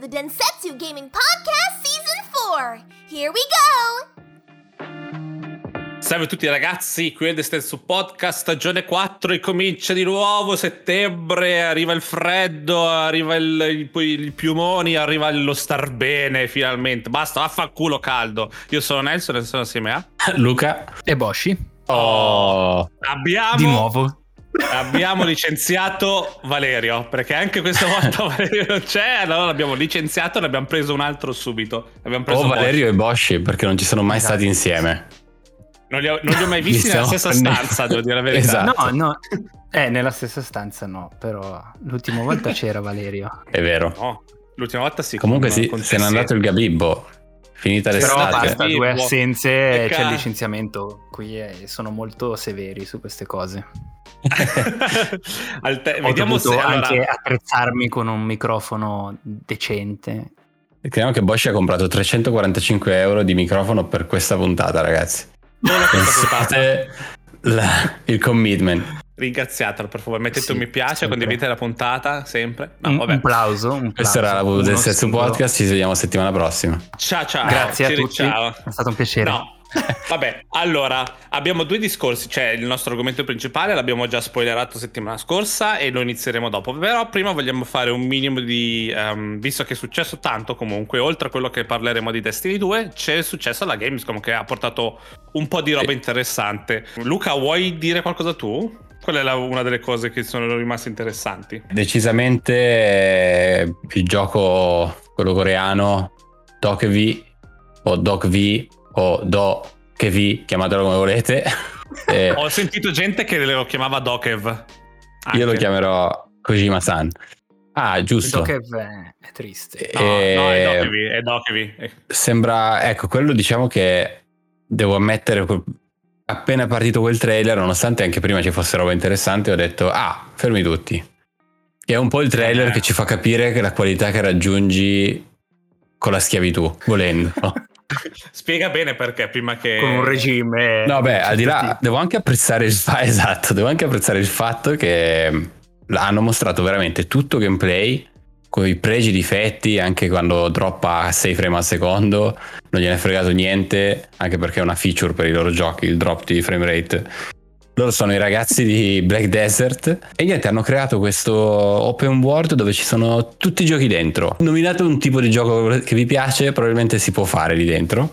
the Densetsu Gaming Podcast Season 4. Here we go! Salve a tutti ragazzi, qui è il Densetsu Podcast, stagione 4, comincia di nuovo, settembre, arriva il freddo, arriva il, il, il piumoni, arriva lo star bene finalmente. Basta, vaffanculo caldo. Io sono Nelson e sono assieme a... Luca e Boshi. Oh, abbiamo... Di nuovo. Abbiamo licenziato Valerio, perché anche questa volta Valerio non c'è, allora l'abbiamo licenziato e l'abbiamo preso un altro subito. Abbiamo preso o Valerio Bosch. e Bosch, perché non ci sono mai esatto. stati insieme. Non li, ho, non li ho mai visti nella stessa stanza, devo dire la verità. Esatto. No, no. Eh, nella stessa stanza no, però l'ultima volta c'era Valerio. È vero. No, l'ultima volta sì. Comunque sì, se n'è andato il Gabibbo. Finita l'estate. Però basta due assenze, c'è il licenziamento qui e sono molto severi su queste cose. te- vediamo se anche allora... attrezzarmi con un microfono decente. Crediamo che Bosch ha comprato 345 euro di microfono per questa puntata, ragazzi. Non Pensate la, il commitment. Ringraziatelo per favore, mettete sì, un mi piace, sempre. condividete la puntata sempre. No, un, un applauso. Un Questo era la VV del Sesso Podcast, ci vediamo settimana prossima. Ciao ciao. Grazie a tutti. Ciao. È stato un piacere. No. Vabbè, allora abbiamo due discorsi. Cioè, il nostro argomento principale l'abbiamo già spoilerato settimana scorsa e lo inizieremo dopo. Però prima vogliamo fare un minimo di. Um, visto che è successo tanto, comunque, oltre a quello che parleremo di Destiny 2, c'è successo alla Gamescom che ha portato un po' di roba interessante. Luca, vuoi dire qualcosa tu? Qual è la, una delle cose che sono rimaste interessanti? Decisamente eh, il gioco, quello coreano, Dokv o Dokv o Do che vi chiamatelo come volete. eh, Ho sentito gente che lo chiamava Dokev. Anche. Io lo chiamerò Kojima-san. Ah, giusto. Dokev è, triste. No, eh, no, è Dokevi, è Dokevi. Sembra, ecco, quello diciamo che devo ammettere, appena partito quel trailer, nonostante anche prima ci fosse roba interessante, ho detto, ah, fermi tutti. È un po' il trailer eh. che ci fa capire che la qualità che raggiungi con la schiavitù, volendo. No? Spiega bene perché prima che... Con un regime... No, beh, al di là, devo anche apprezzare il fatto, esatto, devo anche apprezzare il fatto che hanno mostrato veramente tutto gameplay con i pregi difetti, anche quando droppa a 6 frame al secondo, non gliene è fregato niente, anche perché è una feature per i loro giochi, il drop di frame rate loro sono i ragazzi di Black Desert e niente, hanno creato questo open world dove ci sono tutti i giochi dentro. Nominate un tipo di gioco che vi piace, probabilmente si può fare lì dentro.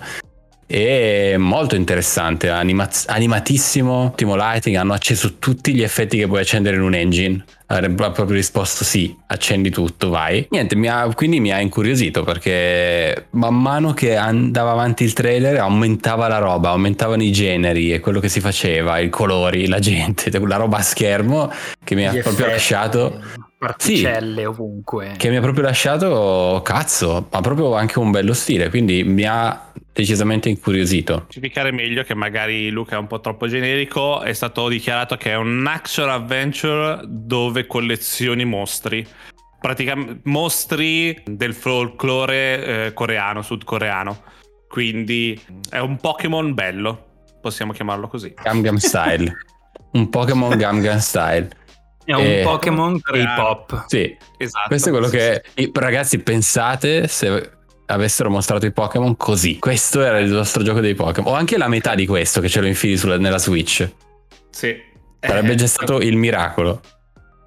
E molto interessante, animaz- animatissimo, ottimo lighting, hanno acceso tutti gli effetti che puoi accendere in un engine. Ha proprio risposto sì, accendi tutto, vai. Niente, mi ha, quindi mi ha incuriosito perché man mano che andava avanti il trailer aumentava la roba, aumentavano i generi e quello che si faceva, i colori, la gente, la roba a schermo che mi ha proprio effetti. lasciato particelle sì, ovunque. Che mi ha proprio lasciato cazzo, ma proprio anche un bello stile, quindi mi ha decisamente incuriosito. Specificare meglio che magari Luca è un po' troppo generico, è stato dichiarato che è un action adventure dove collezioni mostri. Praticamente mostri del folklore eh, coreano, sudcoreano. Quindi è un Pokémon bello, possiamo chiamarlo così. Gamgam Style. un Pokémon Gamgam Style. È un e... Pokémon K-pop. Sì, esatto. Questo è quello che... Ragazzi, pensate se avessero mostrato i Pokémon così. Questo era il nostro gioco dei Pokémon. O anche la metà di questo che ce lo infili sulla, nella Switch. Sì. Sarebbe eh. già stato il miracolo.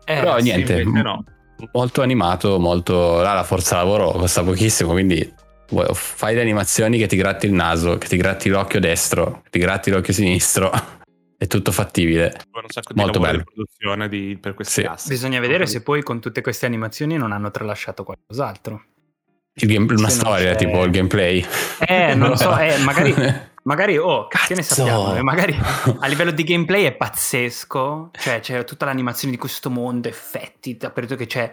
Eh, Però niente, sì, no. molto animato, molto... Là la forza lavoro costa pochissimo, quindi fai le animazioni che ti gratti il naso, che ti gratti l'occhio destro, che ti gratti l'occhio sinistro. È tutto fattibile. Molto bello. Di di, per questi sì. Bisogna vedere se poi con tutte queste animazioni non hanno tralasciato qualcos'altro. Game, una storia, tipo il gameplay. Eh, non so, eh, magari, magari, oh, Cazzo. che ne sappiamo? Eh, magari a livello di gameplay è pazzesco, cioè c'è tutta l'animazione di questo mondo, effetti, dappertutto che c'è.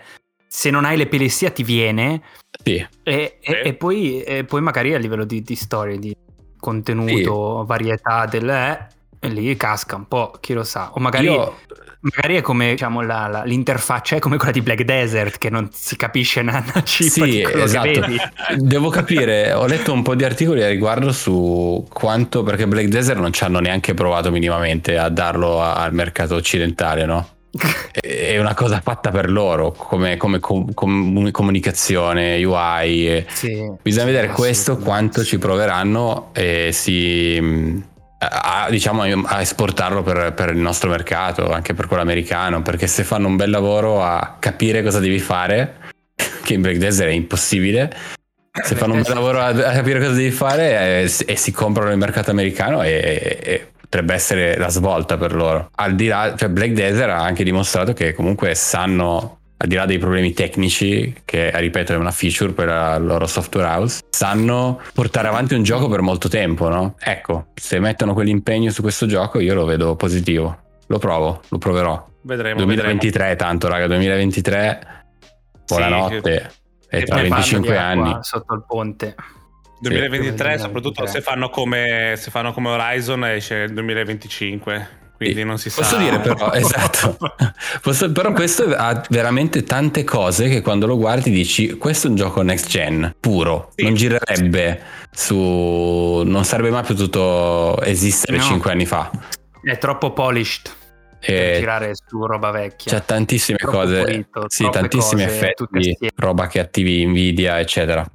Se non hai l'epilessia ti viene. Sì. E, e, e, poi, e poi, magari a livello di, di storia, di contenuto, sì. varietà del... Eh, lì casca un po', chi lo sa. O magari... Io Magari è come diciamo, la, la, l'interfaccia è come quella di Black Desert, che non si capisce una chip sì, esatto. Devo capire, ho letto un po' di articoli a riguardo su quanto, perché Black Desert non ci hanno neanche provato minimamente a darlo a, al mercato occidentale, no? è una cosa fatta per loro come, come com- com- comunicazione, UI. Sì, Bisogna vedere questo quanto ci proveranno e si a, diciamo, a esportarlo per, per, il nostro mercato, anche per quello americano, perché se fanno un bel lavoro a capire cosa devi fare, che in Break Desert è impossibile, se fanno un bel lavoro a, a capire cosa devi fare e, e, si comprano nel mercato americano e, e, potrebbe essere la svolta per loro. Al di là, cioè Black Desert ha anche dimostrato che comunque sanno al di là dei problemi tecnici, che ripeto è una feature per la loro software house, sanno portare avanti un gioco per molto tempo, no? Ecco, se mettono quell'impegno su questo gioco io lo vedo positivo. Lo provo, lo proverò. Vedremo. 2023 vedremo. tanto, raga, 2023. Buonanotte. Sì, e tra 25 anni. Sotto il ponte. 2023, sì, soprattutto 2023. Se, fanno come, se fanno come Horizon esce nel 2025 quindi non si posso sa. dire però, esatto, posso, però questo ha veramente tante cose che quando lo guardi dici questo è un gioco next gen, puro, sì. non girerebbe su... non sarebbe mai potuto esistere no. 5 anni fa. È troppo polished. Per girare su roba vecchia c'è tantissime cose pulito, sì tantissimi cose, effetti roba che attivi Nvidia eccetera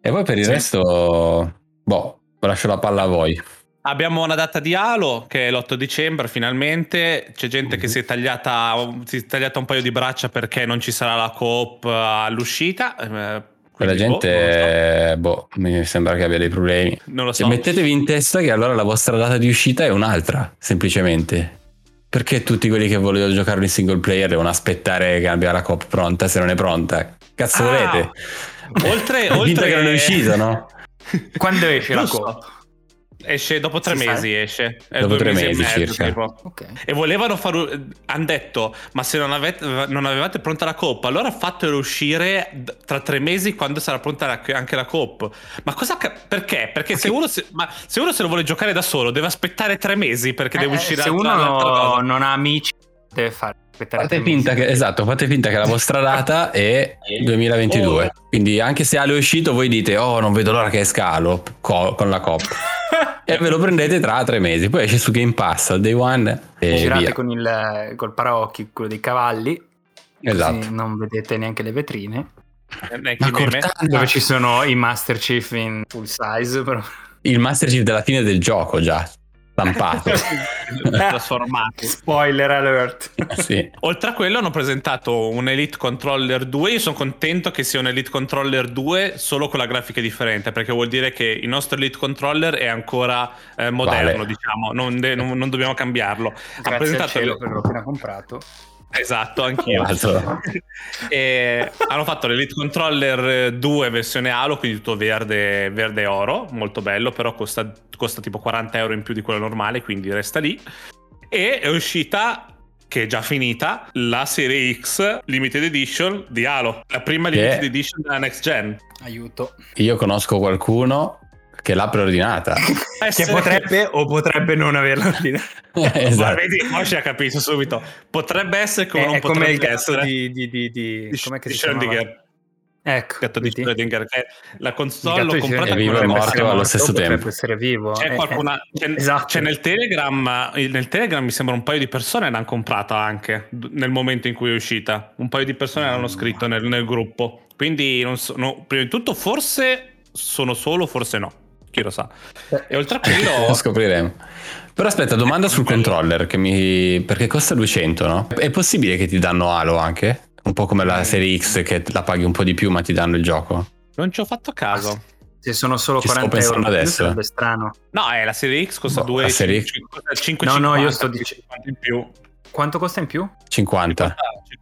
e poi per il sì. resto boh lascio la palla a voi Abbiamo una data di Halo che è l'8 dicembre finalmente, c'è gente che si è, tagliata, si è tagliata un paio di braccia perché non ci sarà la coop all'uscita. Eh, Quella gente, boh, so. boh, mi sembra che abbia dei problemi. Non lo so. Mettetevi in testa che allora la vostra data di uscita è un'altra, semplicemente. Perché tutti quelli che vogliono giocare in single player devono aspettare che abbia la coop pronta se non è pronta? Cazzo ah, volete? Oltre, oltre che non è uscito, no? Quando esce la coop? Esce dopo tre si mesi, sa? esce. È dopo tre mesi, mesi mezzo, circa. Okay. E volevano fare. Hanno detto: Ma se non, avete, non, avevate pronta la coppa, allora fatelo uscire tra tre mesi quando sarà pronta anche la coppa. Ma cosa. Perché? Perché okay. se, uno se, ma se uno se lo vuole giocare da solo, deve aspettare tre mesi perché eh, deve uscire Se uno no, non ha amici, deve fare. Fate finta, che, esatto, fate finta che la vostra data è 2022. Quindi anche se Halo è uscito, voi dite: Oh, non vedo l'ora che esca Halo con la coppa e ve lo prendete tra tre mesi. Poi esce su Game Pass al day one. E girate via. con il col paraocchi, quello dei cavalli. Esatto. non vedete neanche le vetrine. Eh, Ma Cortana... dove ci sono i Master Chief in full size. Però. Il Master Chief della fine del gioco già stampato. Trasformato. spoiler alert. Sì. oltre a quello hanno presentato un Elite Controller 2 io sono contento che sia un Elite Controller 2 solo con la grafica differente perché vuol dire che il nostro Elite Controller è ancora eh, moderno vale. diciamo. Non, de- non, non, dobbiamo cambiarlo. Grazie ha presentato al cielo per l'ho appena comprato Esatto, anch'io. e hanno fatto l'Elite Controller 2 versione Halo, quindi tutto verde, verde e oro, molto bello, però costa, costa tipo 40 euro in più di quello normale, quindi resta lì. E è uscita che è già finita, la serie X Limited Edition di Halo, la prima Limited yeah. Edition della Next Gen. Aiuto. Io conosco qualcuno che l'ha preordinata. che potrebbe o potrebbe non averla ordinata. esatto. Ma vedi, Moshe ha capito subito. Potrebbe essere come è, è come il gatto di, di, di, di, di, come di Schrödinger. Ecco, gatto di Schrödinger, che la console l'ho comprata è vivo e morto allo stesso tempo. essere vivo. C'è, eh, qualcuna, eh, c'è, esatto. c'è nel Telegram, nel Telegram mi sembra un paio di persone l'hanno comprata anche nel momento in cui è uscita. Un paio di persone l'hanno scritto nel, nel gruppo. Quindi, non so, no, prima di tutto, forse sono solo, forse no chi lo sa. E oltre a quello... lo scopriremo. Però aspetta, domanda sul controller, che mi... perché costa 200, no? È possibile che ti danno Halo anche? Un po' come la serie X che la paghi un po' di più ma ti danno il gioco? Non ci ho fatto caso. Se sono solo Ci 40 euro adesso. sarebbe strano. No, è la serie X costa boh, 2 serie... 5, 5, No, 50, no, io sto dicendo in più. Quanto costa in più? 50. 50,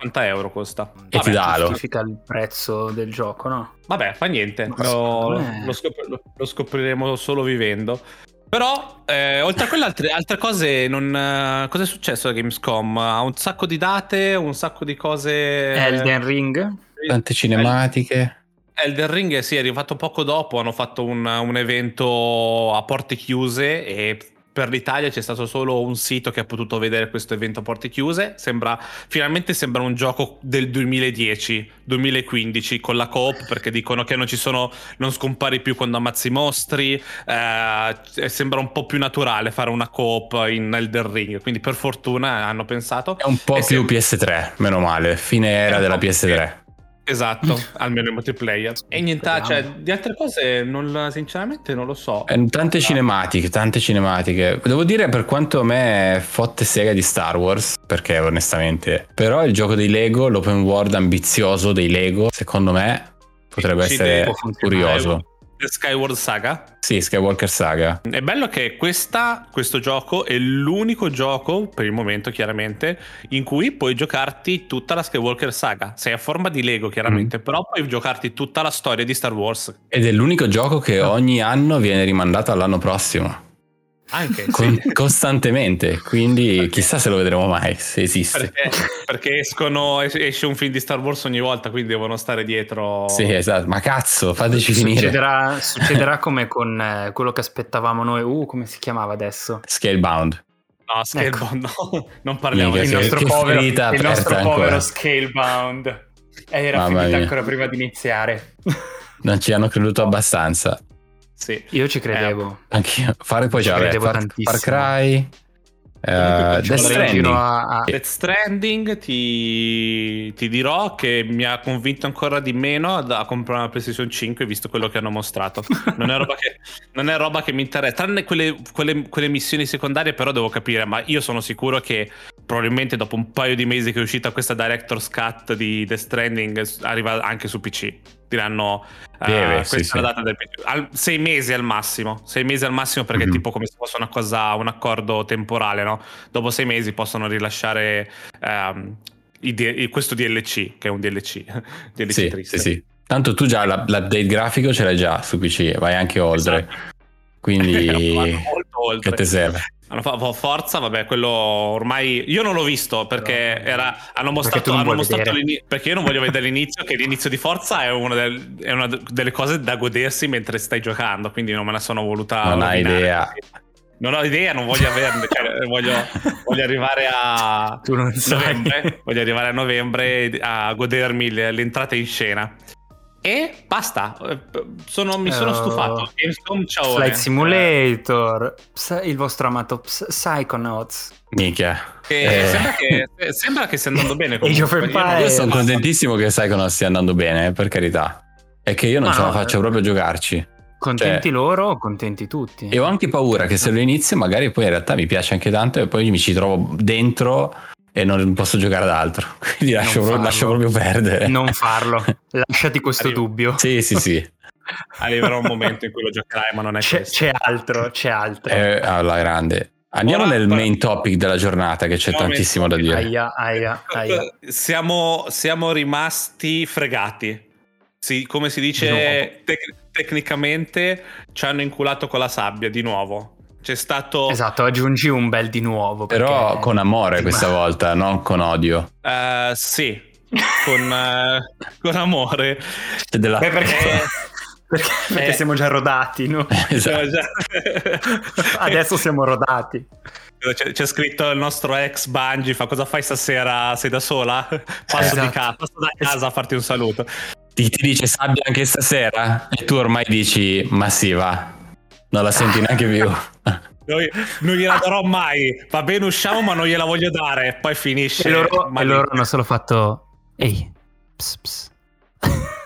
50 euro costa. E Vabbè, ti dà Halo. giustifica il prezzo del gioco, no? Vabbè, fa niente. Lo, lo, scop- lo, scopriremo solo vivendo. Però, eh, oltre a quelle altre, altre cose, non, uh, cosa è successo a Gamescom? Ha un sacco di date, un sacco di cose. Elden Ring? Tante cinematiche. Elden Ring sì, è arrivato poco dopo. Hanno fatto un, un evento a porte chiuse e per l'Italia c'è stato solo un sito che ha potuto vedere questo evento a porte chiuse. Sembra, finalmente sembra un gioco del 2010-2015 con la coop perché dicono che non ci sono, non scompari più quando ammazzi i mostri. Eh, sembra un po' più naturale fare una coop in Elder Ring. Quindi per fortuna hanno pensato. È un po' più se... PS3, meno male. Fine era della PS3. Esatto, almeno in multiplayer. E niente, cioè, di altre cose non, sinceramente non lo so. Eh, tante cinematiche, tante cinematiche. Devo dire per quanto a me fotte sega di Star Wars, perché onestamente... Però il gioco dei Lego, l'open world ambizioso dei Lego, secondo me potrebbe sì, essere curioso. Skyward Saga? Sì, Skywalker Saga. È bello che questa, questo gioco è l'unico gioco, per il momento chiaramente, in cui puoi giocarti tutta la Skywalker Saga. Sei a forma di Lego chiaramente, mm. però puoi giocarti tutta la storia di Star Wars. Ed è l'unico gioco che ogni anno viene rimandato all'anno prossimo. Anche Con, sì. costantemente, quindi perché? chissà se lo vedremo mai, se esiste. Perché, perché escono, esce un film di Star Wars ogni volta, quindi devono stare dietro. Sì, esatto, ma cazzo, fateci succederà, finire. Succederà come con eh, quello che aspettavamo noi, uh, come si chiamava adesso? Scalebound. No, Scalebound ecco. no, non parliamo di il nostro povero, il nostro povero Scalebound. Era Mamma finita mia. ancora prima di iniziare. Non ci hanno creduto abbastanza. Sì. Io ci credevo. Eh, anch'io. Fare poi già Far, Far Cry. Uh, Death, Stranding. A... Death Stranding ti... ti, dirò che mi ha convinto ancora di meno a comprare una PlayStation 5 visto quello che hanno mostrato. Non è roba che, non è roba che mi interessa, tranne quelle, quelle, quelle, missioni secondarie, però devo capire. Ma io sono sicuro che probabilmente dopo un paio di mesi che è uscita questa Director's Cut di Death Stranding arriva anche su PC diranno Deve, uh, questa sì, è la data del al, sei mesi al massimo sei mesi al massimo perché mm-hmm. tipo come se fosse una cosa un accordo temporale no? dopo sei mesi possono rilasciare um, D- questo DLC che è un DLC, DLC sì, triste. sì, sì. tanto tu già l'update grafico ce l'hai già su PC vai anche oltre esatto. Quindi molto oltre. che ti serve hanno fatto Forza, vabbè, quello ormai io non l'ho visto perché no. era, hanno mostrato, hanno mostrato perché io non voglio vedere l'inizio, che l'inizio di Forza è una, del, è una, delle cose da godersi mentre stai giocando, quindi non me la sono voluta. Non hai idea. Non ho idea, non voglio averne, cioè, voglio, voglio, arrivare a novembre, voglio arrivare a novembre a godermi l'entrata in scena. E basta, sono, mi sono uh, stufato. Gamescom, ciao. Flight Simulator, il vostro amato Psychonauts. Minchia. Eh. Sembra, che, sembra, che, stia andando bene. Io, io sono contentissimo che Psychonauts stia andando bene, per carità. È che io non ah, ce la faccio proprio giocarci. Contenti cioè, loro, contenti tutti. E ho anche paura che se lo inizio magari poi in realtà mi piace anche tanto e poi mi ci trovo dentro e non posso giocare ad altro. Quindi lascio, pro- lascio proprio perdere. Non farlo, lasciati questo Arrivo. dubbio. Sì, sì, sì. Arriverà un momento in cui lo giocherai, ma non è c'è, c'è altro, c'è altro. Eh, alla grande. Andiamo Ora, nel main topic della giornata che c'è tantissimo da dire. Aia, aia, aia. Siamo, siamo rimasti fregati. Sì, come si dice tec- tecnicamente, ci hanno inculato con la sabbia di nuovo. C'è stato. Esatto, aggiungi un bel di nuovo. Però con amore questa volta, non con odio. Uh, sì, con, uh, con amore. Della... Beh, perché... perché, perché eh. siamo già rodati, no? Esatto. Adesso siamo rodati. C'è, c'è, scritto il nostro ex Bungie, fa cosa fai stasera? Sei da sola? Passo, esatto. ca- passo da casa a farti un saluto. Ti, ti dice sabbia anche stasera? E tu ormai dici, ma sì va, non la senti neanche più. Noi, non gliela darò mai. Va bene, usciamo, ma non gliela voglio dare. Poi finisce. E loro, e loro hanno solo fatto. Ehi, ps, ps.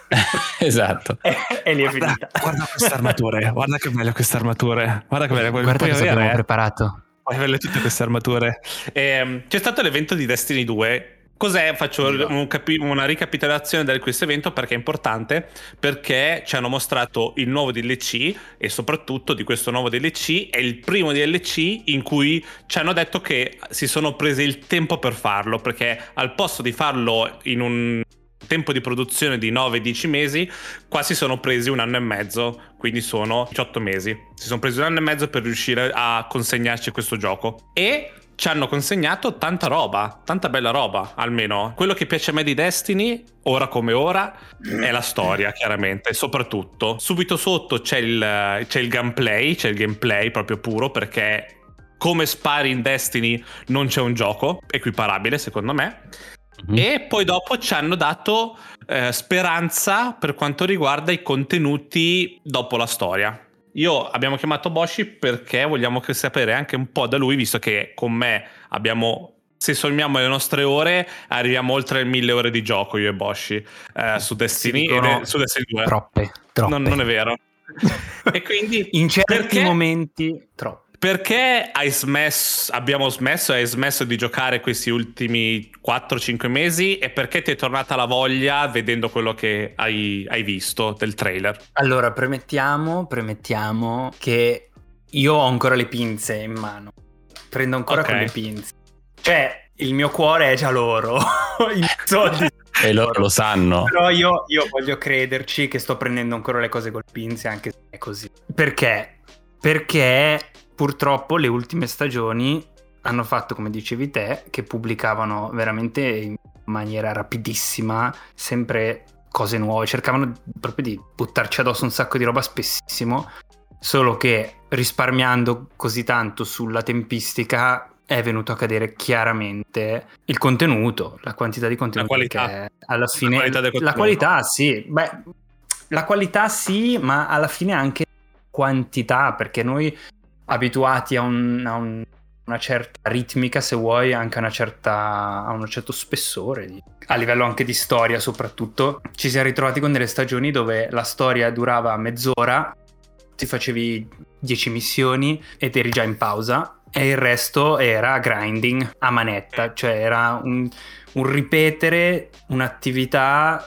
esatto. E, e lì è guarda, finita. Guarda queste armature. Guarda che belle queste armature. Guarda che belle. Guarda che abbiamo preparato. Puoi averle tutte queste armature. E, ehm, c'è stato l'evento di Destiny 2 Cos'è? Faccio un capi- una ricapitolazione di questo evento perché è importante, perché ci hanno mostrato il nuovo DLC e soprattutto di questo nuovo DLC è il primo DLC in cui ci hanno detto che si sono presi il tempo per farlo, perché al posto di farlo in un tempo di produzione di 9-10 mesi, qua si sono presi un anno e mezzo, quindi sono 18 mesi. Si sono presi un anno e mezzo per riuscire a consegnarci questo gioco. E ci hanno consegnato tanta roba, tanta bella roba, almeno. Quello che piace a me di Destiny, ora come ora, è la storia, chiaramente, soprattutto. Subito sotto c'è il, c'è il gameplay, c'è il gameplay proprio puro, perché come spari in Destiny non c'è un gioco equiparabile secondo me. Mm-hmm. E poi dopo ci hanno dato eh, speranza per quanto riguarda i contenuti dopo la storia. Io abbiamo chiamato Boshi perché vogliamo sapere anche un po' da lui, visto che con me abbiamo se sommiamo le nostre ore, arriviamo oltre le mille ore di gioco io e Boshi eh, su Destiny, e su Destiny 2. Troppe, troppe. Non, non è vero. e quindi in certi perché, momenti troppo. Perché hai smesso, abbiamo smesso e hai smesso di giocare questi ultimi 4-5 mesi e perché ti è tornata la voglia vedendo quello che hai, hai visto del trailer? Allora, premettiamo, premettiamo che io ho ancora le pinze in mano. Prendo ancora okay. con le pinze. Cioè, il mio cuore è già loro. I soldi e loro lo sanno. Però io, io, voglio crederci che sto prendendo ancora le cose col pinze, anche se è così. Perché? Perché purtroppo le ultime stagioni hanno fatto, come dicevi te, che pubblicavano veramente in maniera rapidissima sempre cose nuove, cercavano proprio di buttarci addosso un sacco di roba spessissimo, solo che risparmiando così tanto sulla tempistica è venuto a cadere chiaramente il contenuto, la quantità di contenuto. La qualità. Alla fine, la qualità, la qualità sì, beh, la qualità sì, ma alla fine anche quantità, perché noi abituati a, un, a un, una certa ritmica, se vuoi, anche a, certa, a un certo spessore, a livello anche di storia soprattutto. Ci siamo ritrovati con delle stagioni dove la storia durava mezz'ora, ti facevi 10 missioni ed eri già in pausa e il resto era grinding a manetta, cioè era un, un ripetere un'attività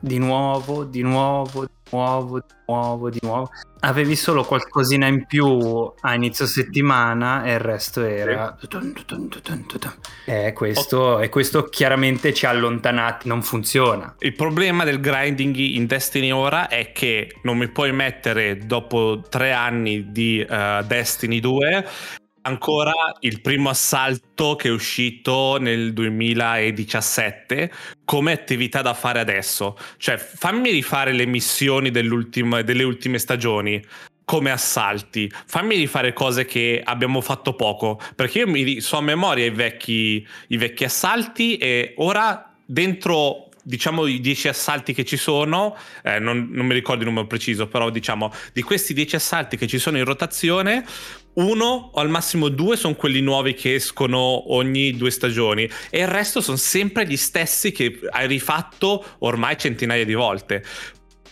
di nuovo, di nuovo, nuovo, di nuovo, di nuovo. Avevi solo qualcosina in più a inizio settimana e il resto era... E questo, e questo chiaramente ci ha allontanati, non funziona. Il problema del grinding in Destiny ora è che non mi puoi mettere dopo tre anni di uh, Destiny 2 ancora il primo assalto che è uscito nel 2017 come attività da fare adesso. Cioè, fammi rifare le missioni delle ultime stagioni come assalti. Fammi rifare cose che abbiamo fatto poco. Perché io mi so a memoria i vecchi, i vecchi assalti e ora dentro diciamo i 10 assalti che ci sono, eh, non, non, mi ricordo il numero preciso, però diciamo di questi 10 assalti che ci sono in rotazione, uno o al massimo due sono quelli nuovi che escono ogni due stagioni e il resto sono sempre gli stessi che hai rifatto ormai centinaia di volte.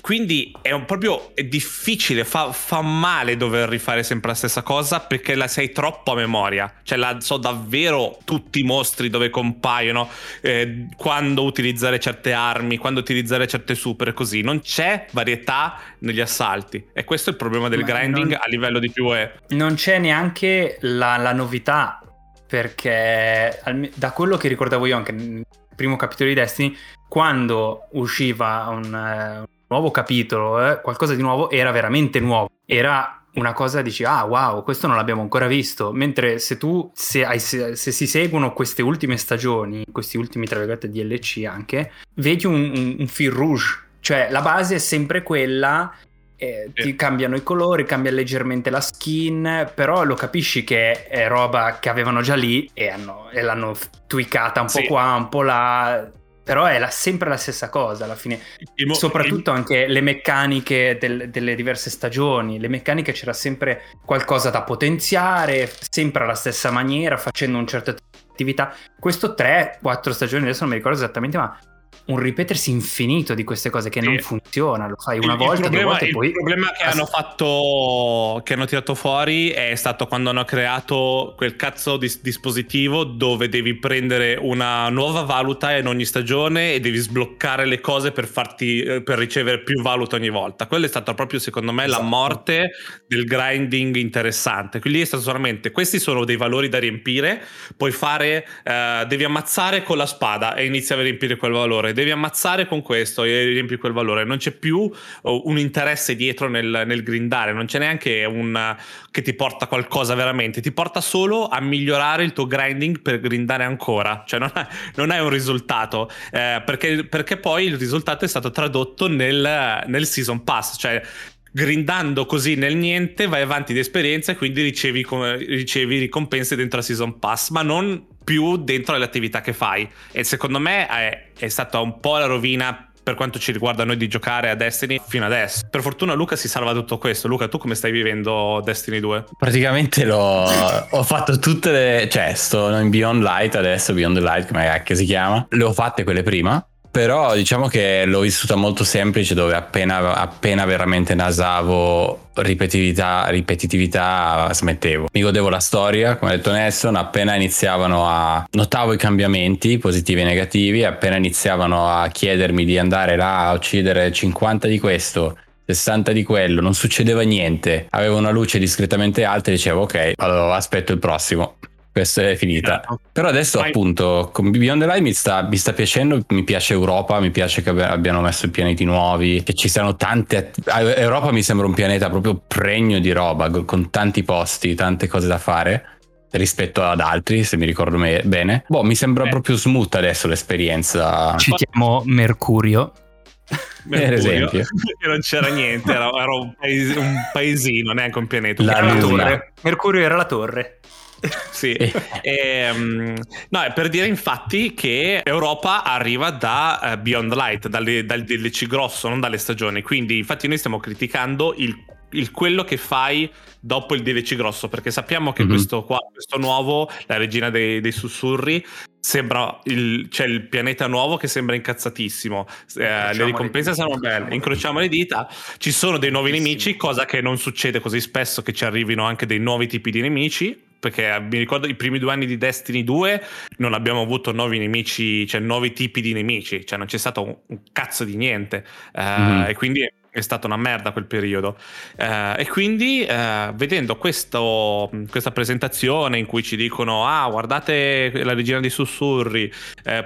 Quindi è proprio è difficile, fa, fa, male dover rifare sempre la stessa cosa perché la sei troppo a memoria. Cioè, la so davvero tutti i mostri dove compaiono, eh, quando utilizzare certe armi, quando utilizzare certe super così. Non c'è varietà negli assalti. E questo è il problema del Ma grinding non, a livello di PvE. Non c'è neanche la, la novità. Perché da quello che ricordavo io anche nel primo capitolo di Destiny, quando usciva un, eh, nuovo capitolo, eh, qualcosa di nuovo, era veramente nuovo. Era una cosa dici, ah wow, questo non l'abbiamo ancora visto. Mentre se tu, se, hai, se, se si seguono queste ultime stagioni, questi ultimi, tra virgolette, DLC anche, vedi un, un, un fil rouge. Cioè la base è sempre quella eh, ti cambiano i colori, cambia leggermente la skin, però lo capisci che è roba che avevano già lì e, hanno, e l'hanno tweakata un po' sì. qua, un po' là però è la, sempre la stessa cosa alla fine. Mo- Soprattutto il... anche le meccaniche del, delle diverse stagioni. Le meccaniche c'era sempre qualcosa da potenziare, sempre alla stessa maniera, facendo un certo attività. Questo 3-4 stagioni, adesso non mi ricordo esattamente, ma un ripetersi infinito di queste cose che sì. non funziona, lo fai una il, volta, il problema, due volte il poi... Il problema che hanno fatto, che hanno tirato fuori è stato quando hanno creato quel cazzo di dispositivo dove devi prendere una nuova valuta in ogni stagione e devi sbloccare le cose per farti, eh, per ricevere più valuta ogni volta. Quella è stata proprio secondo me esatto. la morte del grinding interessante. Quindi è stato solamente, questi sono dei valori da riempire, puoi fare, uh, devi ammazzare con la spada e inizi a riempire quel valore devi ammazzare con questo e riempi quel valore. Non c'è più oh, un interesse dietro nel, nel grindare, non c'è neanche un che ti porta qualcosa veramente, ti porta solo a migliorare il tuo grinding per grindare ancora. Cioè, non, è, non è un risultato, eh, perché, perché, poi il risultato è stato tradotto nel, nel season pass. Cioè, grindando così nel niente vai avanti di esperienza e quindi ricevi, ricevi ricompense dentro la season pass, ma non più dentro le attività che fai. E secondo me è, è stata un po' la rovina per quanto ci riguarda noi di giocare a Destiny fino adesso. Per fortuna Luca si salva tutto questo. Luca, tu come stai vivendo Destiny 2? Praticamente l'ho ho fatto tutte le... cioè sto in Beyond Light adesso, Beyond the Light come cacchio si chiama. Le ho fatte quelle prima però diciamo che l'ho vissuta molto semplice dove appena, appena veramente nasavo ripetitività, ripetitività smettevo. Mi godevo la storia, come ha detto Nelson, appena iniziavano a... notavo i cambiamenti positivi e negativi, appena iniziavano a chiedermi di andare là a uccidere 50 di questo, 60 di quello, non succedeva niente, avevo una luce discretamente alta e dicevo ok, allora aspetto il prossimo questa è finita. Certo. Però adesso Vai. appunto con Beyond the Light mi sta, mi sta, piacendo, mi piace Europa, mi piace che abbiano messo i pianeti nuovi, che ci siano tante... Europa mi sembra un pianeta proprio pregno di roba, con tanti posti, tante cose da fare rispetto ad altri, se mi ricordo me- bene. Boh, mi sembra eh. proprio smooth adesso l'esperienza. Citiamo Mercurio. Mercurio, per esempio. non c'era niente, era, era un, paes- un, paesino, neanche un pianeta. La, la torre. Mercurio era la torre sì, e, um, no, è per dire infatti che Europa arriva da uh, Beyond Light, dalle, dal DLC grosso, non dalle stagioni. Quindi, infatti, noi stiamo criticando il, il, quello che fai dopo il DLC grosso, perché sappiamo che mm-hmm. questo qua, questo nuovo, la regina dei, dei sussurri, sembra il, c'è il pianeta nuovo che sembra incazzatissimo. Eh, le ricompense sono belle, incrociamo le dita. Ci sono dei nuovi nemici, cosa che non succede così spesso che ci arrivino anche dei nuovi tipi di nemici perché mi ricordo i primi due anni di Destiny 2 non abbiamo avuto nuovi nemici, cioè nuovi tipi di nemici, cioè non c'è stato un, un cazzo di niente uh, mm-hmm. e quindi è stata una merda quel periodo uh, e quindi uh, vedendo questo, questa presentazione in cui ci dicono ah guardate la regina dei sussurri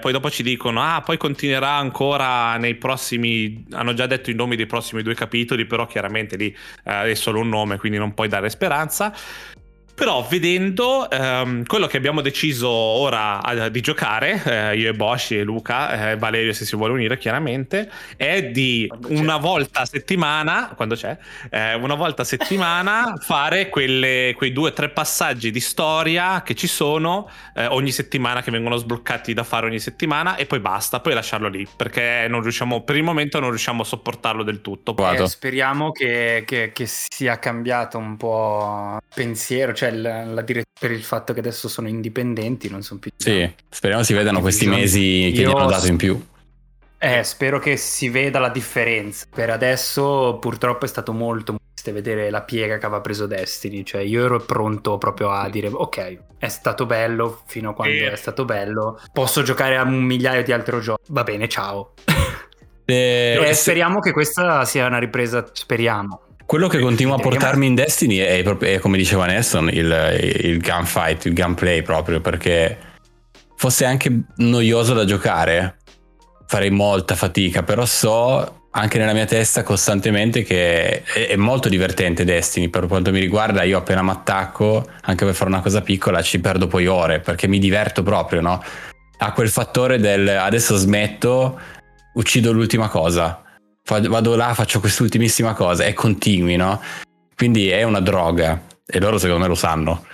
poi dopo ci dicono ah poi continuerà ancora nei prossimi hanno già detto i nomi dei prossimi due capitoli però chiaramente lì è solo un nome quindi non puoi dare speranza però vedendo ehm, quello che abbiamo deciso ora a, di giocare, eh, io e Bosch e Luca, eh, Valerio se si vuole unire chiaramente, è di una volta a settimana, quando c'è, eh, una volta a settimana fare quelle, quei due o tre passaggi di storia che ci sono eh, ogni settimana, che vengono sbloccati da fare ogni settimana e poi basta, poi lasciarlo lì, perché non riusciamo, per il momento non riusciamo a sopportarlo del tutto. Eh, speriamo che, che, che sia cambiato un po' pensiero, cioè la, la direzione per il fatto che adesso sono indipendenti, non sono più... Sì, speriamo si vedano questi mesi che Io gli hanno dato in più. Eh, spero che si veda la differenza. Per adesso purtroppo è stato molto triste vedere la piega che aveva preso Destiny, cioè io ero pronto proprio a dire ok, è stato bello fino a quando eh. è stato bello, posso giocare a un migliaio di altri giochi, va bene, ciao. Eh, e speriamo che questa sia una ripresa, speriamo. Quello che continua a portarmi in Destiny è, proprio, è come diceva Nelson, il, il gunfight, il gunplay proprio, perché fosse anche noioso da giocare, farei molta fatica, però so anche nella mia testa costantemente che è, è molto divertente Destiny, per quanto mi riguarda io appena mi attacco, anche per fare una cosa piccola, ci perdo poi ore, perché mi diverto proprio, no? Ha quel fattore del adesso smetto, uccido l'ultima cosa, vado là, faccio quest'ultimissima cosa e continui, no? Quindi è una droga e loro secondo me lo sanno.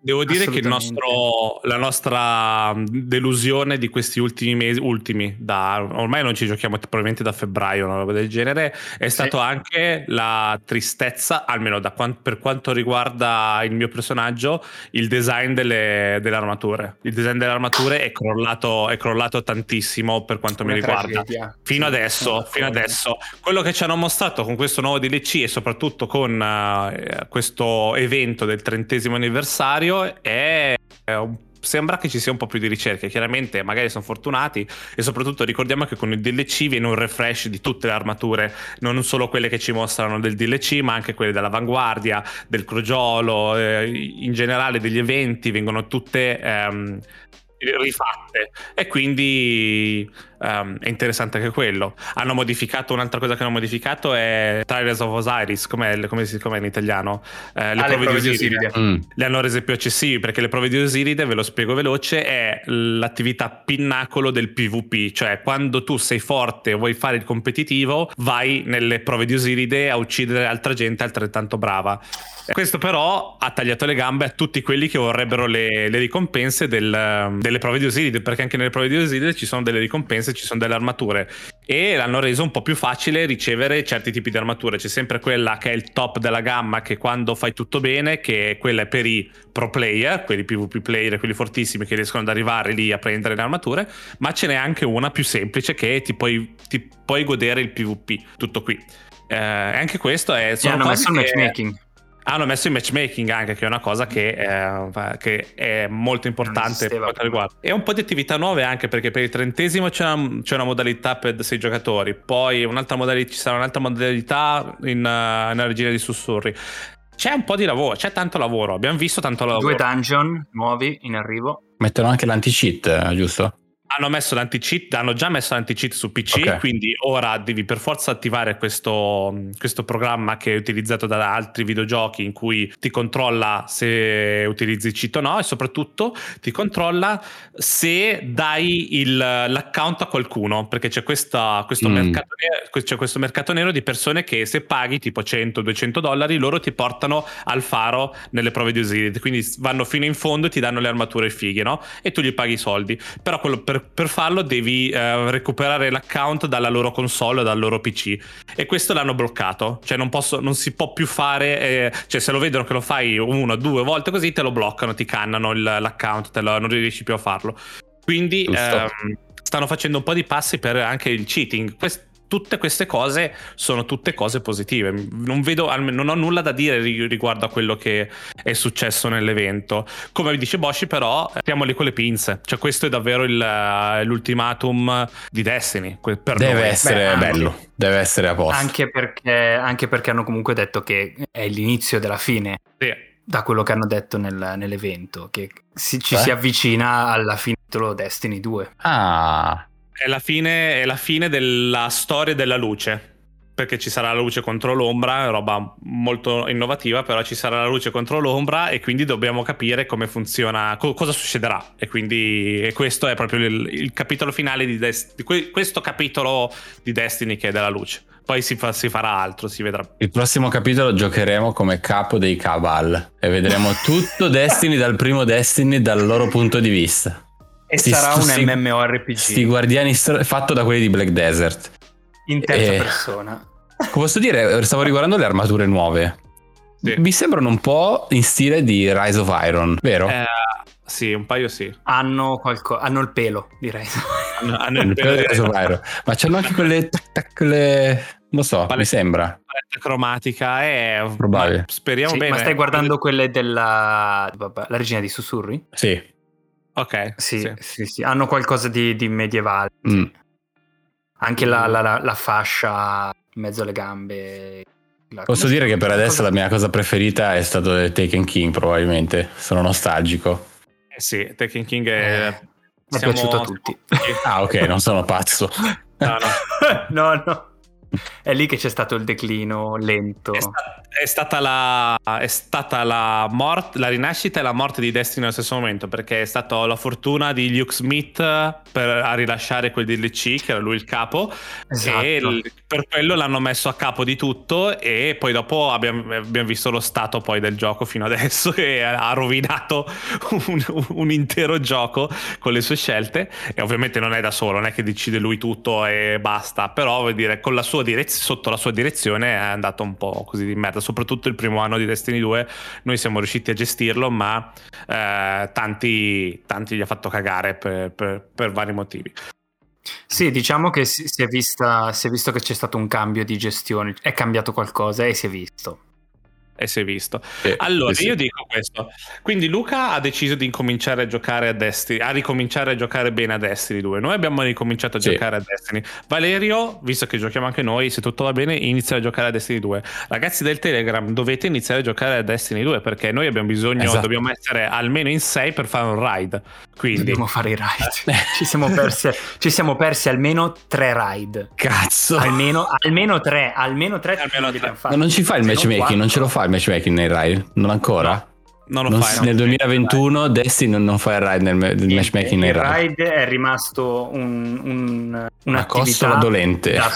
Devo dire che nostro, la nostra delusione di questi ultimi mesi, ultimi, da, ormai non ci giochiamo probabilmente da febbraio, una roba del genere, è stato anche la tristezza, almeno quant, per quanto riguarda il mio personaggio, il design delle, delle armature. Il design delle armature è crollato, è crollato tantissimo per quanto Una mi riguarda. Fino adesso, fino adesso. Quello che ci hanno mostrato con questo nuovo DLC e soprattutto con uh, questo evento del trentesimo anniversario scenario è un sembra che ci sia un po' più di ricerche. Chiaramente, magari sono fortunati. E soprattutto ricordiamo che con il DLC viene un refresh di tutte le armature, non solo quelle che ci mostrano del DLC, ma anche quelle dell'avanguardia, del crogiolo, eh, in generale degli eventi vengono tutte ehm, rifatte. E quindi um, è interessante anche quello. Hanno modificato, un'altra cosa che hanno modificato è Trials of Osiris, com'è, come, si, com'è in italiano? Eh, le, ah, prove le prove di Osiride. Mm. Le hanno rese più accessibili perché le prove di Osiride, ve lo spiego veloce, è l'attività pinnacolo del PvP, cioè quando tu sei forte e vuoi fare il competitivo, vai nelle prove di Osiride a uccidere altra gente altrettanto brava. Questo però ha tagliato le gambe a tutti quelli che vorrebbero le, le ricompense del, delle prove di Osiride, perché anche nelle prove di Osiride ci sono delle ricompense, ci sono delle armature e l'hanno reso un po' più facile ricevere certi tipi di armature. C'è sempre quella che è il top della gamma, che quando fai tutto bene, che quella è per i pro player, quelli PvP player, quelli fortissimi che riescono ad arrivare lì a prendere le armature, ma ce n'è anche una più semplice che ti puoi, ti puoi godere il PvP, tutto qui. Eh, anche questo è... Sono hanno messo il matchmaking hanno messo il matchmaking anche, che è una cosa che, eh, che è molto importante per quanto riguarda. E un po' di attività nuove anche perché per il trentesimo c'è una, c'è una modalità per sei giocatori, poi un'altra modalità, ci sarà un'altra modalità in, uh, nella regina di sussurri. C'è un po' di lavoro, c'è tanto lavoro, abbiamo visto tanto lavoro. Due dungeon nuovi in arrivo. Mettono anche l'anti-cheat, giusto? Hanno messo l'anti-cheat, hanno già messo l'anti-cheat su PC, okay. quindi ora devi per forza attivare questo, questo, programma che è utilizzato da altri videogiochi in cui ti controlla se utilizzi cheat o no e soprattutto ti controlla se dai il, l'account a qualcuno, perché c'è, questa, questo, mm. mercato nero, c'è questo mercato nero di persone che se paghi tipo 100-200 dollari loro ti portano al faro nelle prove di Osiris, quindi vanno fino in fondo e ti danno le armature fighe, no? E tu gli paghi i soldi. Però quello per per, farlo devi eh, recuperare l'account dalla loro console o dal loro PC e questo l'hanno bloccato. Cioè non, posso, non si può più fare eh, cioè se lo vedono che lo fai una o due volte così te lo bloccano ti cannano il, l'account te lo, non riesci più a farlo. Quindi ehm, stanno facendo un po' di passi per anche il cheating. Quest- tutte queste cose sono tutte cose positive. Non, vedo, non ho nulla da dire riguardo a quello che è successo nell'evento. Come dice Boshi, però, siamo lì con le pinze. Cioè, questo è davvero il, eh, l'ultimatum di Destiny. deve noi. essere Beh, bello, anche, deve essere a posto. Anche perché, anche perché hanno comunque detto che è l'inizio della fine. Sì. Da quello che hanno detto nel, nell'evento, che si, ci Beh. si avvicina alla fine del Destiny 2. Ah, è la, fine, è la fine della storia della luce. Perché ci sarà la luce contro l'ombra, roba molto innovativa, però ci sarà la luce contro l'ombra e quindi dobbiamo capire come funziona, co- cosa succederà. E quindi e questo è proprio il, il capitolo finale di, Dest- di que- questo capitolo di Destiny che è della luce. Poi si, fa, si, farà altro, si vedrà. Il prossimo capitolo giocheremo come capo dei Cabal e vedremo tutto Destiny dal primo Destiny dal loro punto di vista. E sti, sarà un sti, MMORPG. Sti guardiani st- fatto da quelli di Black Desert. In terza e... persona. Come posso dire, stavo riguardando le armature nuove. Sì. Mi sembrano un po' in stile di Rise of Iron, vero? Eh, sì, un paio sì. Hanno, qualco- hanno il pelo di Rise of Iron. hanno il pelo di Rise of Iron. Ma c'hanno anche quelle... quelle... Non so, paletta, mi sembra. Paletta cromatica è... Probabile. Speriamo sì, bene. Ma stai guardando quelle della... Vabbè, la regina di sussurri? Sì. Ok. Sì, sì, sì, sì. hanno qualcosa di, di medievale. Mm. Anche la, la, la, la, fascia in mezzo alle gambe. Posso dire che per adesso la mia cosa preferita è stato Taken King, probabilmente. Sono nostalgico. Eh sì, Taken King è... Eh, mi è piaciuto a tutti. ah, ok, non sono pazzo. no, no. no, no. È lì che c'è stato il declino lento. È, sta- è stata, la, è stata la, morte, la rinascita e la morte di Destiny allo stesso momento, perché è stata la fortuna di Luke Smith per, a rilasciare quel DLC, che era lui il capo, esatto. e il, per quello l'hanno messo a capo di tutto e poi dopo abbiamo, abbiamo visto lo stato poi del gioco fino adesso che ha rovinato un, un, intero gioco con le sue scelte e ovviamente non è da solo, non è che decide lui tutto e basta, però vuol dire con la sua direz- sotto la sua direzione è andato un po' così di merda, soprattutto il primo anno di Destiny 2 noi siamo riusciti a gestirlo ma eh, tanti, tanti gli ha fatto cagare per, per, per vari motivi. Sì, diciamo che si è, vista, si è visto che c'è stato un cambio di gestione, è cambiato qualcosa e si è visto. E si è visto. Sì, allora, sì, sì. io dico questo. Quindi Luca ha deciso di incominciare a giocare a Destiny, a ricominciare a giocare bene a Destiny 2. Noi abbiamo ricominciato a Sì. giocare a Destiny. Valerio, visto che giochiamo anche noi, se tutto va bene, inizia a giocare a Destiny 2. Ragazzi del Telegram, dovete iniziare a giocare a Destiny 2 perché noi abbiamo bisogno, Esatto. dobbiamo essere almeno in 6 per fare un ride. Quindi Dobbiamo fare i ride. ci, siamo persi, ci siamo persi almeno tre ride. Cazzo! Almeno, almeno tre, almeno tre. Almeno li tre. abbiamo fatti. Ma non ci fa il matchmaking, non ce lo fa il matchmaking nei ride? Non ancora? non lo Non fai. no? nel 2021 Destiny non, non fa il ride nel, nel Il- matchmaking nei il ride. ride è rimasto un, un, Una costola dolente. da,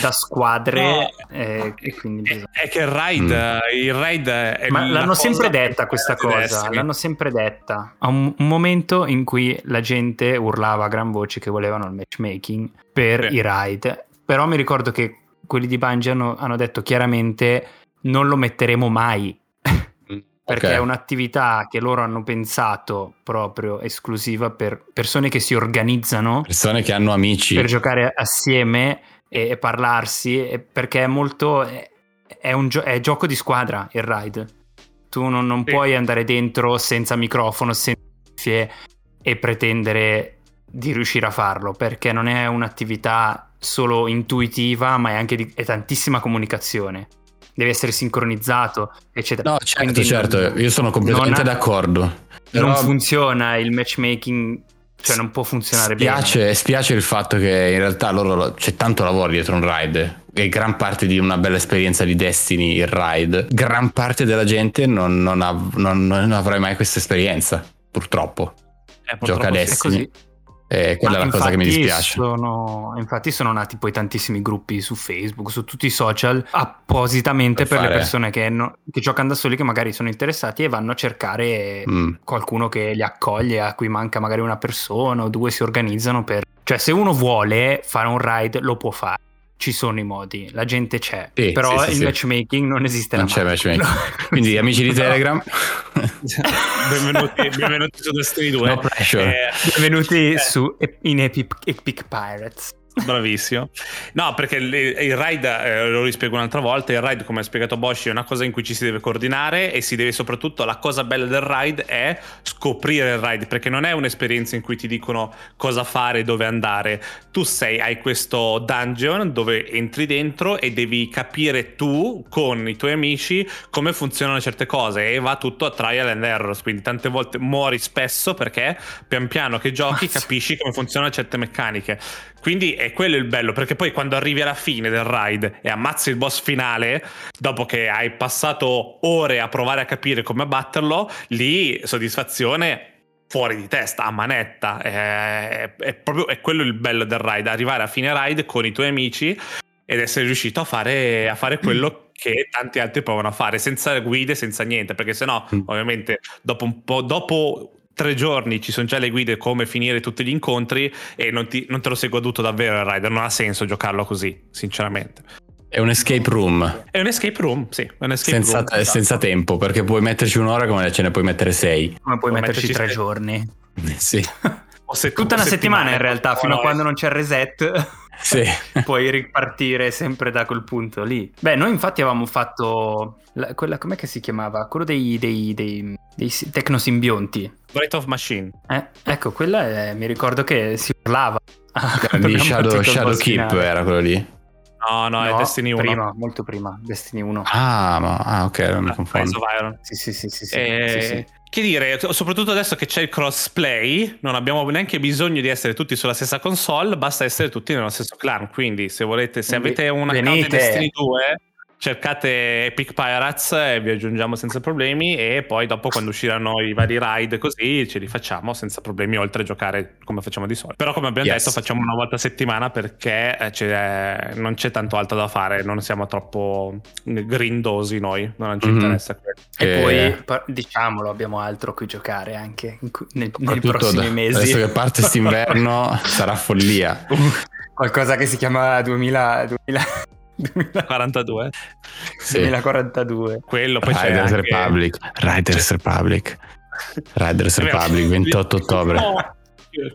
da squadre No. eh, e quindi È, bisogna- è che il ride, il ride è Ma l'hanno sempre detta questa cosa, Destiny. l'hanno sempre detta. A un, un momento in cui la gente urlava a gran voce che volevano il matchmaking per Sì. i ride, però mi ricordo che quelli di Bungie hanno, hanno detto chiaramente non lo metteremo mai perché Ok. è un'attività che loro hanno pensato proprio esclusiva per persone che si organizzano Persone che hanno amici. per giocare assieme e, e parlarsi e perché è molto è, è un gio- è gioco di squadra il ride tu non, non Sì. puoi andare dentro senza microfono senza cuffie e pretendere di riuscire a farlo perché non è un'attività solo intuitiva ma è anche di, è tantissima comunicazione devi essere sincronizzato eccetera No, certo, Quindi certo, non- io sono completamente ha- d'accordo. Però non funziona il matchmaking cioè non può funzionare spiace, spiace il fatto che in realtà loro c'è tanto lavoro dietro un ride e gran parte di una bella esperienza di Destiny il ride gran parte della gente non, non, ha- non- non avrà mai questa esperienza purtroppo Eh, purtroppo gioca bene. adesso. è così e quella Ma è la cosa che mi dispiace Sono, infatti sono nati poi tantissimi gruppi su Facebook, su tutti i social, appositamente Per per, le fare- persone che, no- che giocano da soli, che magari sono interessati e vanno a cercare Mm. qualcuno che li accoglie, a cui manca magari una persona o due, si organizzano per... Cioè se uno vuole fare un ride lo può fare. Ci sono i modi, la gente c'è, Sì, però sì, sì, il sì. matchmaking non esiste non c'è mai. matchmaking No. quindi amici di Telegram benvenuti, benvenuti su Destiny 2 no pressure Eh, Benvenuti eh, su in Epic, Epic Pirates. Bravissimo. No, perché il, ride, eh, lo rispiego un'altra volta, il ride come ha spiegato Bosch è una cosa in cui ci si deve coordinare e si deve soprattutto, la cosa bella del ride è scoprire il ride, perché non è un'esperienza in cui ti dicono cosa fare, dove andare. Tu sei, hai questo dungeon dove entri dentro e devi capire tu con i tuoi amici come funzionano certe cose e va tutto a trial and error, quindi tante volte muori spesso perché pian piano che giochi capisci come funzionano certe meccaniche. Quindi è quello il bello, perché poi quando arrivi alla fine del ride e ammazzi il boss finale, dopo che hai passato ore a provare a capire come batterlo, lì soddisfazione fuori di testa, a manetta. È, è proprio è quello il bello del ride, arrivare a fine ride con i tuoi amici ed essere riuscito a fare, a fare quello che tanti altri provano a fare, senza guide, senza niente, perché sennò Mm. ovviamente dopo un po', dopo tre giorni ci sono già le guide come finire tutti gli incontri e non, ti- non te lo sei goduto davvero il rider, non ha senso giocarlo così, sinceramente. è un escape room È un escape room, sì, è un escape senza, room. esatto. senza tempo perché puoi metterci un'ora come ce ne puoi mettere sei Come puoi Puoi metterci metterci tre sei. giorni? sì O se- Tutta o una settimana in realtà, fino a quando non c'è il reset, sì puoi ripartire sempre da quel punto lì. Beh, noi infatti avevamo fatto la- quella, com'è che si chiamava? Quello dei, dei, dei, dei si- tecnosimbionti. Breath of Machine. Eh, ecco, quella è- mi ricordo che si urlava. di Shadow, Shadow Keep era quello lì No, no, è Destiny 1. Prima, molto prima, Destiny 1. ah ma ah, ok non mi Ah, confondo. Sì, sì, sì, sì, sì, Eh, sì, sì. Che dire, soprattutto adesso che c'è il crossplay, non abbiamo neanche bisogno di essere tutti sulla stessa console, basta essere tutti nello stesso clan. Quindi, se volete, se avete un account di. Destiny 2, cercate Epic Pirates e vi aggiungiamo senza problemi. E poi, dopo, quando usciranno i vari ride, così ce li facciamo senza problemi, oltre a giocare come facciamo di solito. Però, come abbiamo Yes. detto, facciamo una volta a settimana perché eh, c'è- non c'è tanto altro da fare, non siamo troppo grindosi noi, non ci Mhm. interessa quello. E Eh, poi, diciamolo, abbiamo altro a cui giocare anche cui- nei, prossimi da- mesi. adesso che parte quest'inverno sarà follia Qualcosa che si chiama 2000, 2000, 2000 42. sì. 2042. Quello poi c'è Riders anche... Republic Riders Republic Riders. Republic 28 ottobre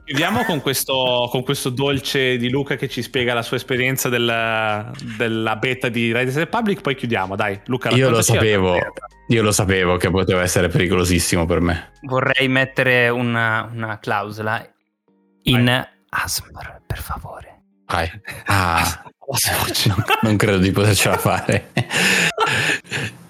chiudiamo con questo, con questo, dolce di Luca che ci spiega la sua esperienza del, della beta di Riders Republic. Poi chiudiamo, dai. Luca, io lo sapevo. Io lo sapevo che poteva essere pericolosissimo per me. Vorrei mettere una, una clausola in Vai. ASMR, per favore. Vai. Ah, non credo di potercela fare.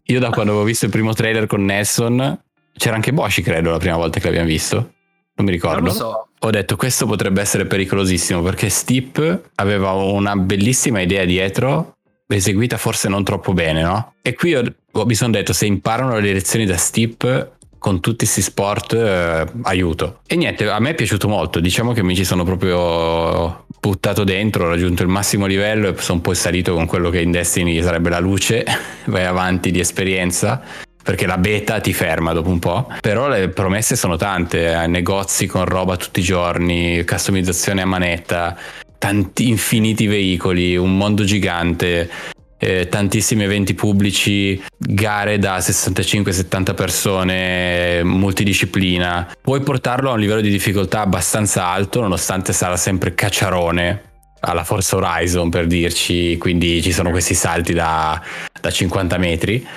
Io da quando avevo visto il primo trailer con Nelson, c'era anche Boshi credo la prima volta che l'abbiamo visto. Non mi ricordo. Non so. Ho detto questo potrebbe essere pericolosissimo perché Steep aveva una bellissima idea dietro, eseguita forse non troppo bene, no? E qui ho, mi sono detto se imparano le lezioni da Steep con tutti questi sport eh, aiuto. E niente, a me è piaciuto molto, diciamo che mi ci sono proprio buttato dentro, ho raggiunto il massimo livello e sono poi salito con quello che in Destiny sarebbe la luce, vai avanti di esperienza perché la beta ti ferma dopo un po'. Però le promesse sono tante, eh, negozi con roba tutti i giorni, customizzazione a manetta, tanti infiniti veicoli, un mondo gigante. Eh, tantissimi eventi pubblici, gare da 65-70 persone, multidisciplina. Puoi portarlo a un livello di difficoltà abbastanza alto, nonostante sarà sempre cacciarone alla Forza Horizon per dirci, quindi ci sono questi salti da, da 50 metri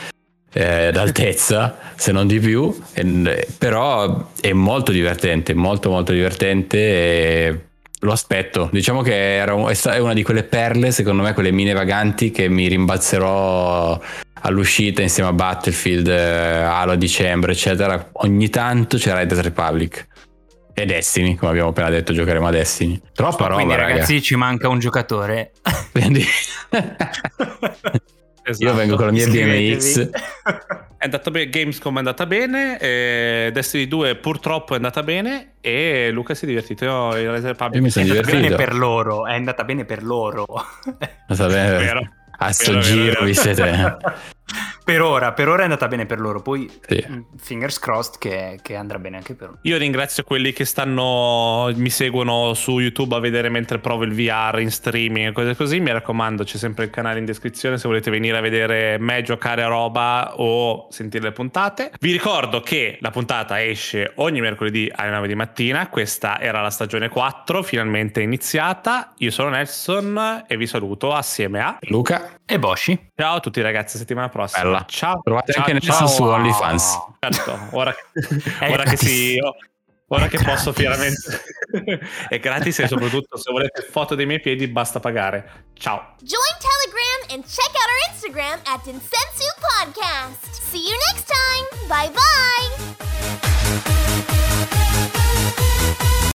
eh, d'altezza, se non di più, e, però è molto divertente, molto molto divertente lo aspetto. Diciamo che era un, è una di quelle perle, secondo me, quelle mine vaganti che mi rimbalzerò all'uscita insieme a Battlefield, eh, Halo a dicembre, eccetera. Ogni tanto c'era Red Republic. E Destiny, come abbiamo appena detto, giocheremo a Destiny. Troppa roba, Quindi, ragazzi, raga. ci manca un giocatore. Quindi... Esatto. Io vengo con la mia BMX. è andato bene, Gamescom è andata bene, eh, Destiny 2 purtroppo è andata bene e Luca si è divertito. Io, Io mi sono è divertito. bene per loro, è andata bene per loro. Lo bene. A sto giro vi siete... per ora, per ora è andata bene per loro. Poi sì. Mm, fingers crossed che, che, andrà bene anche per loro. Io ringrazio quelli che stanno, mi seguono su YouTube a vedere mentre provo il VR in streaming e cose così. Mi raccomando, c'è sempre il canale in descrizione se volete venire a vedere me giocare a roba o sentire le puntate. Vi ricordo che la puntata esce ogni mercoledì alle 9 di mattina. Questa era la stagione 4, finalmente iniziata. Io sono Nelson e vi saluto assieme a Luca e Boshi. Ciao a tutti ragazzi, settimana prossima. Bella. Ciao. Trovate ciao, anche ciao. su OnlyFans. Certo, ora, ora che si... Ora che posso finalmente... è gratis e soprattutto se volete foto dei miei piedi basta pagare. Ciao. Join Telegram and check out our Instagram at Insensu Podcast. See you next time. Bye bye.